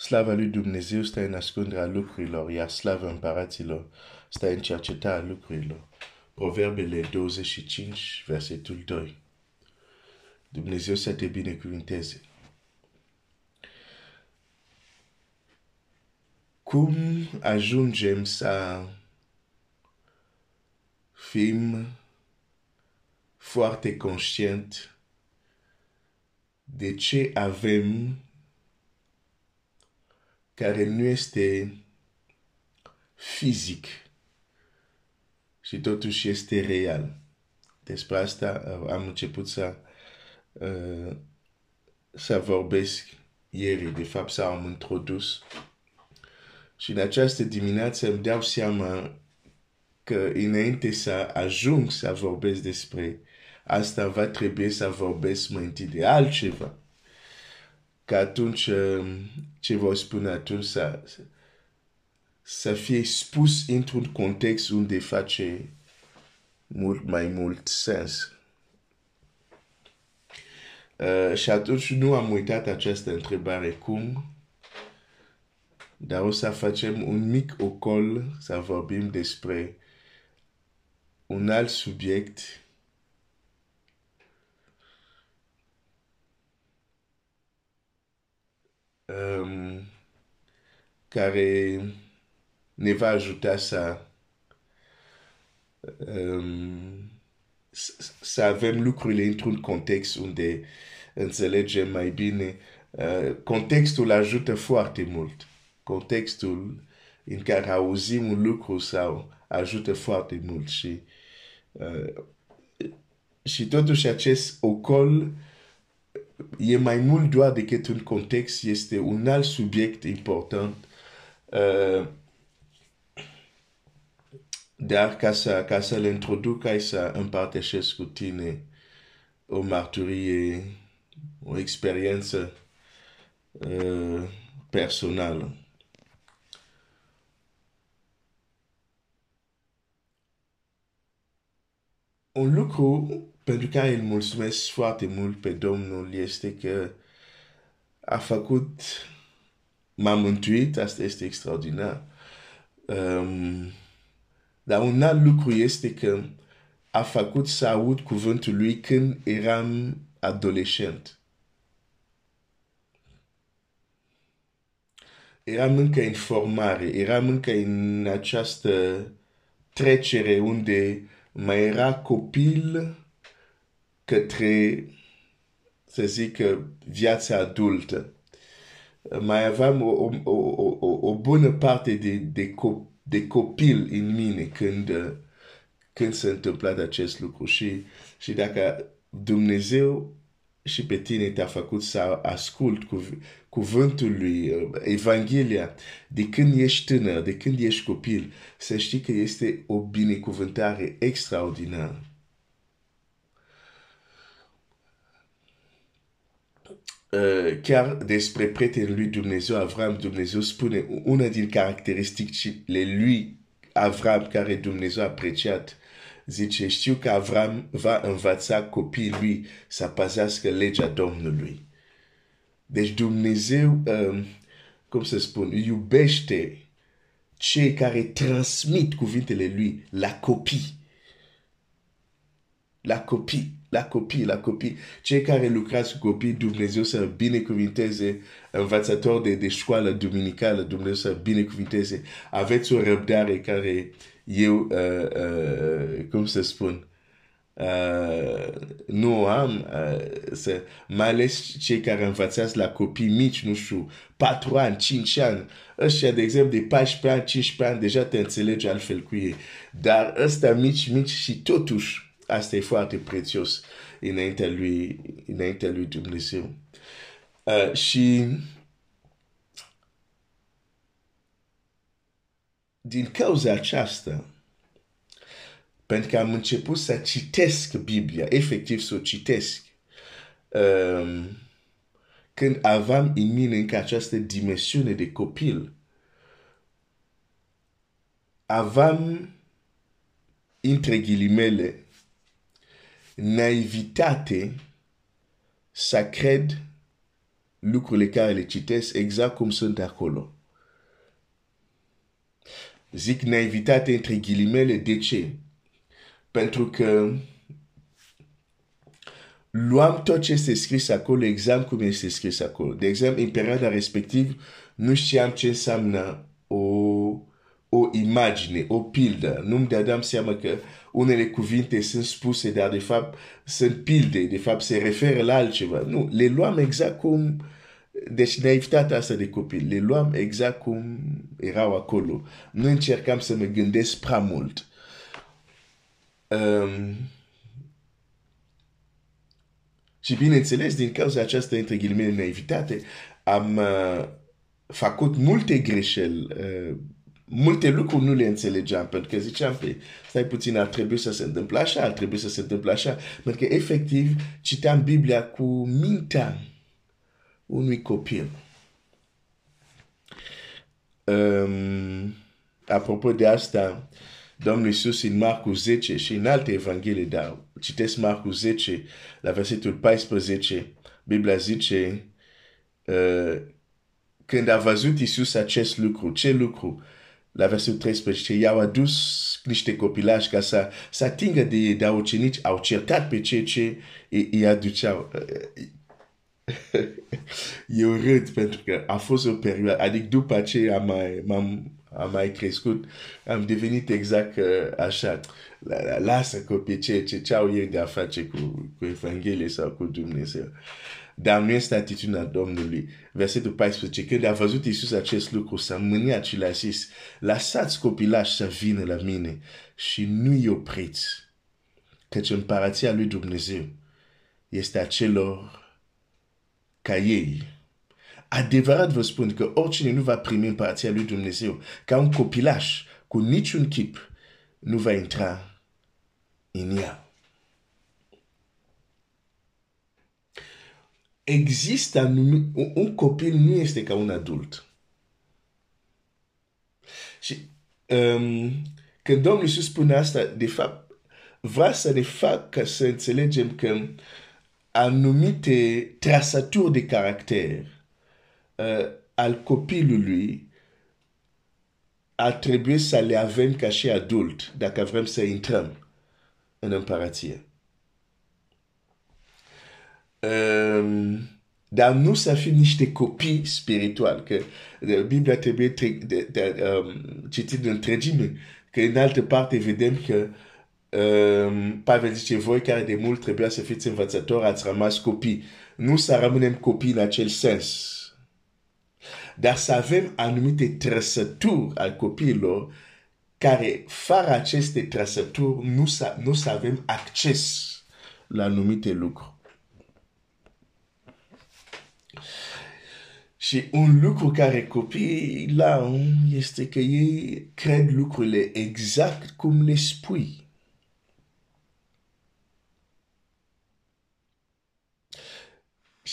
Slava lui Dumnezeu stă în ascunderea lucrurilor, iar slava împăraților stă în cercetarea lucrurilor. Proverbele 25, versetul 2. Dumnezeu să te binecuvinteze. Cum ajungem să fim foarte conștient de ce avem care nu este fizic și totuși este real. Despre asta uh, am început să, uh, să vorbesc ieri, de fapt să am introdus. Și în această dimineață îmi dau seama că înainte să ajung să vorbesc despre asta, va trebui să vorbesc mai întâi de altceva. Că atunci um, ce vă spun atunci să, să fie spus într-un context unde face mult mai mult sens. Uh, și atunci nu am uitat această întrebare cum, dar o să facem un mic ocol să vorbim despre un alt subiect um, care ne va ajuta să um, să avem lucrurile într-un context unde înțelegem mai bine. Uh, contextul ajută foarte mult. Contextul în care auzim un lucru sau ajută foarte mult și uh, și totuși acest ocol e mai mult doar decât un context, este un alt subiect important. Uh, dar ca să, ca să le introduc, ca să împărtășesc cu tine o marturie, o experiență uh, personală. Un lucru pentru care îl mulțumesc foarte mult pe Domnul este că a făcut, m-a mântuit, asta este extraordinar. Um, dar un alt lucru este că a făcut să aud cuvântul lui când eram adolescent. Eram încă în formare, eram încă în această trecere unde mai era copil către, să zic, viața adultă. Mai aveam o, o, o, o, o bună parte de, de, copil de copil în mine când, când s-a întâmplat acest lucru. Și, și dacă Dumnezeu și pe tine te-a făcut să ascult cuvântul lui, Evanghelia, de când ești tânăr, de când ești copil, să știi că este o binecuvântare extraordinară. Chiar despre prietenul lui Dumnezeu, Avram, Dumnezeu spune una din caracteristicile lui Avram care Dumnezeu a apreciat. Zice, știu că Avram va învăța copiii lui să păzească legea Domnului. Deci Dumnezeu, um, cum să spun, iubește cei care transmit cuvintele lui la copii. La copii la copii, la copii, cei care lucrați cu copii, Dumnezeu să binecuvinteze, învățător de, de școală duminicală, Dumnezeu să binecuvinteze. Aveți o răbdare care eu, uh, uh, cum să spun, uh, nu am, uh, să, mai ales cei care învățați la copii mici, nu știu, 4 ani, 5 ani, ăștia, de exemplu, de 14 ani, 15 ani, deja te înțelegi altfel cu ei. Dar ăsta mici, mici și totuși, Asta e foarte prețios înaintea lui, înaintea lui Dumnezeu. Uh, și din cauza aceasta, pentru că am început să citesc Biblia, efectiv să o citesc, um, când aveam în mine încă această dimensiune de copil, aveam, între ghilimele, naivitate să cred lucrurile care le citesc exact cum sunt acolo. Zic naivitate între ghilimele, de ce? Pentru că luam tot ce este scris acolo exact cum este scris acolo. De exemplu, în perioada respectivă nu știam ce înseamnă o, o imagine, o pildă. Nu-mi dădeam seama că unele cuvinte sunt spuse, dar de fapt sunt pilde, de fapt se referă la altceva. Nu, le luam exact cum... Deci naivitatea asta de copil, le luam exact cum erau acolo. Nu încercam să mă gândesc prea mult. Um, și bineînțeles, din cauza aceasta, între ghilimele, naivitate, am uh, făcut multe greșeli, uh, multe lucruri nu le înțelegeam, pentru că ziceam, pe, stai puțin, ar trebui să se întâmple așa, ar trebui să se întâmple așa, pentru că efectiv citeam Biblia cu mintea unui copil. Um, apropo de asta, Domnul Iisus în Marcu 10 și în alte evanghelii, dar citesc Marcu 10, la versetul 14, Biblia zice, uh, când a văzut Iisus acest lucru, ce lucru? La versetul 13, i-au adus niște copilași ca să, să atingă de, de ucenici, au certat pe cei ce îi aduceau. Eu râd pentru că a fost o perioadă, adică după aceea am mai, m-am am mai crescut, am devenit exact uh, așa. Lasă copii ce, ce, ce au ei de a face cu, cu Evanghelie sau cu Dumnezeu. Dar nu este atitudinea Domnului. Versetul 14. Când a văzut Iisus acest lucru, s-a mâniat și le-a zis, lăsați copilași să vină la mine și nu-i opriți. Căci împărația lui Dumnezeu este a celor ca ei adevărat vă spun că oricine nu va primi împărăția lui Dumnezeu ca un copilaș cu niciun chip, nu va intra în ea. Există un, un copil nu este ca un adult. Și um, când Domnul Iisus spune asta, de fapt, vrea să ne facă să înțelegem că anumite trasaturi de caracter uh, al copilului ar trebui să le avem ca și adult dacă vrem să intrăm în împărație. Um, dar nu să fim niște copii spirituali, că Biblia trebuie de, de, de, um, citit în întregime, că în altă parte vedem că um, Pavel zice, voi care de mult trebuia să fiți învățători, ați rămas copii. Nu să rămânem copii în acel sens dar să avem anumite trăsături al copiilor care, fără aceste trăsături, nu să, nu să avem acces la anumite lucruri. Și un lucru care copiii la este că ei cred lucrurile exact cum le spui.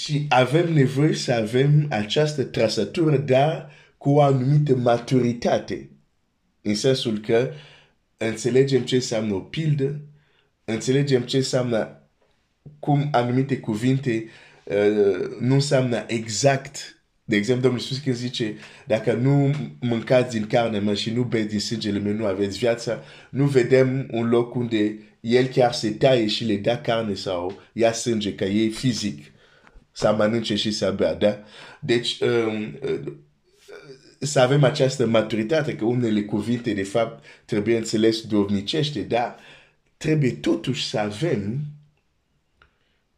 și avem nevoie să avem această trăsătură, dar cu o anumită maturitate. În sensul că înțelegem ce înseamnă o pildă, înțelegem ce înseamnă cum anumite cuvinte uh, nu înseamnă exact. De exemplu, Domnul Iisus când zice, dacă nu mâncați din carne mea și nu beți din sângele meu, nu aveți viața, nu vedem un loc unde el chiar se taie și le dă carne sau ia sânge, că e fizic să mănânce și să bea, da? Deci, um, uh, să avem această maturitate, că unele cuvinte, de fapt, trebuie înțeles dovnicește, dar trebuie totuși să avem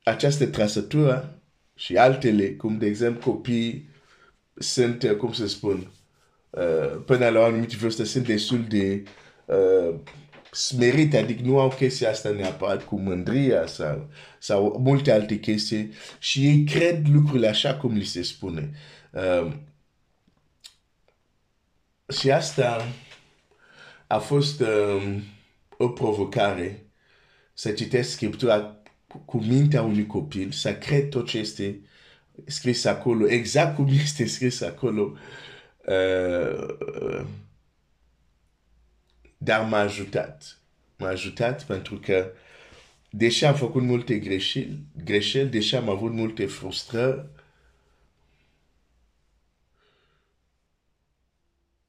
această trăsătură și altele, cum de exemplu copii sunt, uh, cum să spun, uh, până la o anumită vârstă, sunt destul de uh, smerite, adică nu au chestia asta neapărat cu mândria sau, sau multe alte chestii și ei cred lucrurile așa cum li se spune. Uh, și asta a fost uh, o provocare să citesc Scriptura cu mintea unui copil, să cred tot ce este scris acolo, exact cum este scris acolo, uh, uh, dar m-a ajutat. M-a ajutat pentru că, deși am făcut multe greșeli, greșeli deși am avut multe frustrări,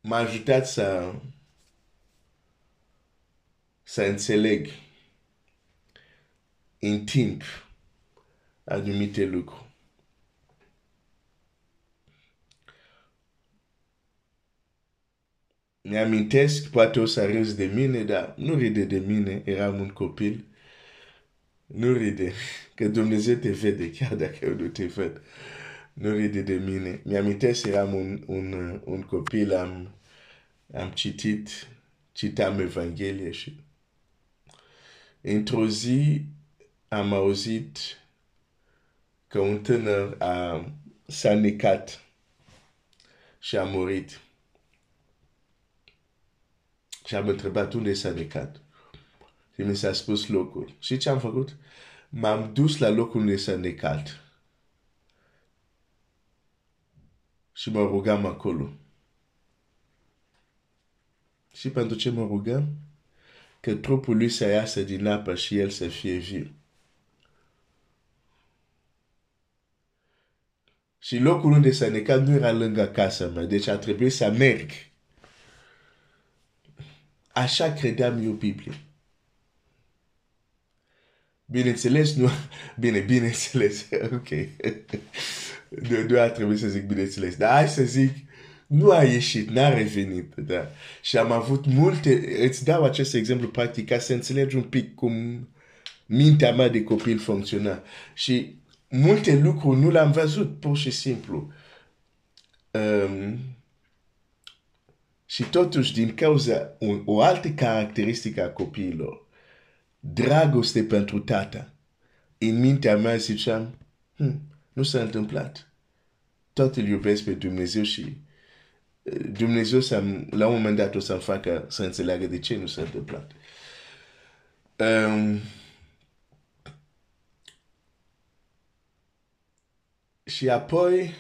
m-a ajutat să, să înțeleg în timp anumite lucruri. Mi-amintesc, poate o să râzi de mine, dar nu ride de mine, eram un copil. Nu ride, că Dumnezeu te vede, chiar dacă eu nu te văd. Nu ride de mine. Mi-amintesc, eram un, un, un copil, am, am citit, citam Evanghelie și într-o zi am auzit că un tânăr a, s-a necat și a murit. Și am întrebat unde s-a necat. Și mi s-a spus locul. Și ce am făcut? M-am dus la locul unde s-a necat. Și mă rugam acolo. Și pentru ce mă rugam? Că trupul lui să iasă din apă și el să fie viu. Și locul unde s-a necat nu era lângă casa mea, deci a trebuit să merg. Așa credeam eu Biblie. Bineînțeles, nu... Bine, bineînțeles, ok. nu, nu a trebuit să zic bineînțeles, dar hai să zic, nu a ieșit, n-a revenit. Da. Și am avut multe, îți dau acest exemplu practic ca să înțelegi un pic cum mintea mea de copil funcționa. Și multe lucruri nu le-am văzut, pur și simplu. Um, și totuși, din cauza un, o altă caracteristică a copiilor, dragoste pentru tata, în mintea mea ziceam, hm, nu s-a întâmplat. Tot îl iubesc pe Dumnezeu și uh, Dumnezeu să la un moment dat o să-mi facă să înțeleagă de ce nu s-a întâmplat. Um, Și apoi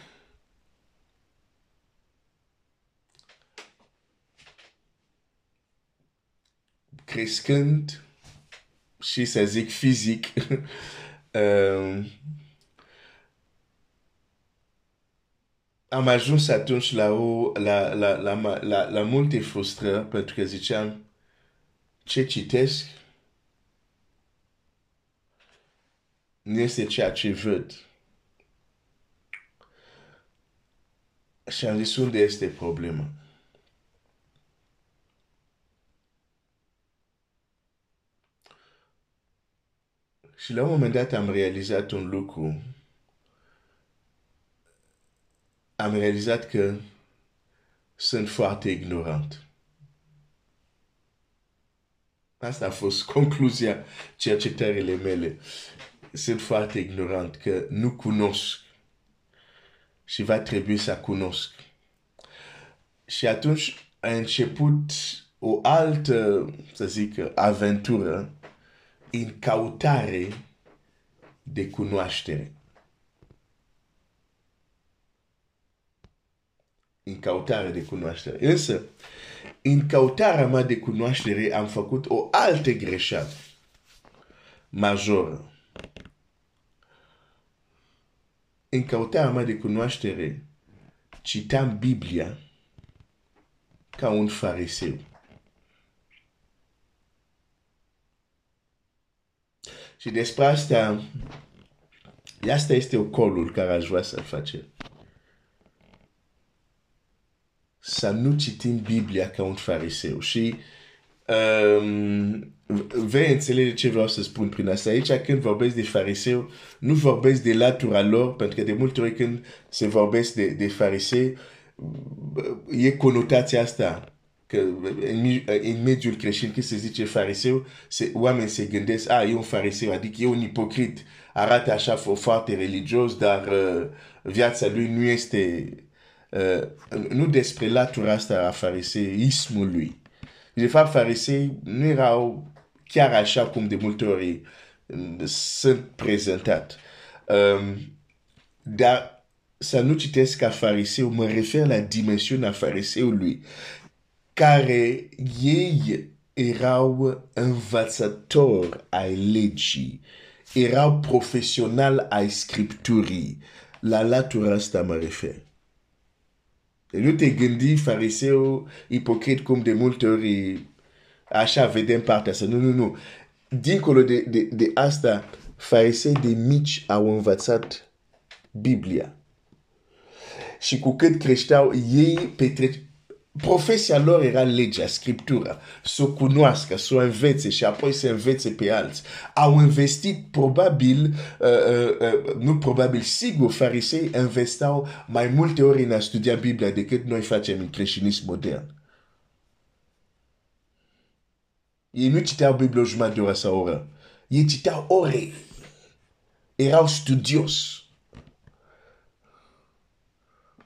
crescând și să zic fizic, um, am ajuns atunci la, o, la, la, la, la, la, la multe frustrări pentru că ziceam ce citesc nu este ceea ce văd. Și am zis, unde este problema? Și la un moment dat am realizat un lucru. Am realizat că sunt foarte ignorant. Asta a fost concluzia cercetările mele. Sunt foarte ignorant, că nu cunosc și va trebui să cunosc. Și atunci a început o altă, să zic, aventură în cautare de cunoaștere. În cautare de cunoaștere. Însă, în cautarea mea de cunoaștere am făcut o altă greșeală majoră. În căutarea mea de cunoaștere, citam Biblia ca un fariseu. Și despre asta, asta este ocolul care aș vrea să-l facem. Să nu citim Biblia ca un fariseu. Și um, vei înțelege ce vreau să spun prin asta. Aici, când vorbesc de fariseu, nu vorbesc de latura lor, pentru că de multe ori când se vorbesc de, de farisei, e conotația asta. Că în, în mediul creștin, când se zice fariseu, se, oamenii se gândesc, a, e un fariseu, adică e un ipocrit, arată așa foarte religios, dar uh, viața lui nu este, uh, nu despre latura asta a fariseismului. De fapt, farisei nu erau chiar așa cum de multe ori mm, sunt prezentat. Um, dar să nu citesc ca fariseu, mă refer la dimensiunea fariseului, care ei erau învățători ai legii, erau profesional ai scripturii. La latura asta mă refer. Nu te gândi fariseu ipocrit cum de multe ori așa vedem partea asta. Nu, nu, nu. Dincolo de, de, de asta, farisei de mici au învățat Biblia. Și cu cât creșteau, ei petrec... Profesia lor era legea, scriptura, să o cunoască, să o învețe și apoi să învețe pe alți. Au investit probabil, uh, uh, uh, nu probabil, sigur, farisei investau mai multe ori în a studia Biblia decât noi facem în creștinism modern. Ei nu citeau Biblia o jumătate de oră sau o oră. Ei citeau ore. Erau studios.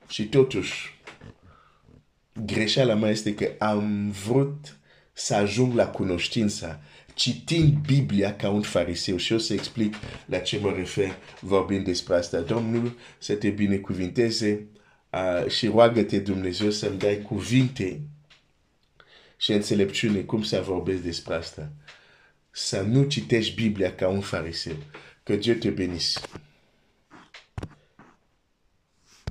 Și totuși, greșeala mea este că am vrut să ajung la cunoștința citind Biblia ca un fariseu și o să explic la ce mă refer vorbind despre asta. Domnul să te binecuvinteze uh, și roagă-te Dumnezeu să-mi dai cuvinte și înțelepciune cum să vorbesc despre asta. Să nu citești Biblia ca un fariseu. Que Dieu te bénisse.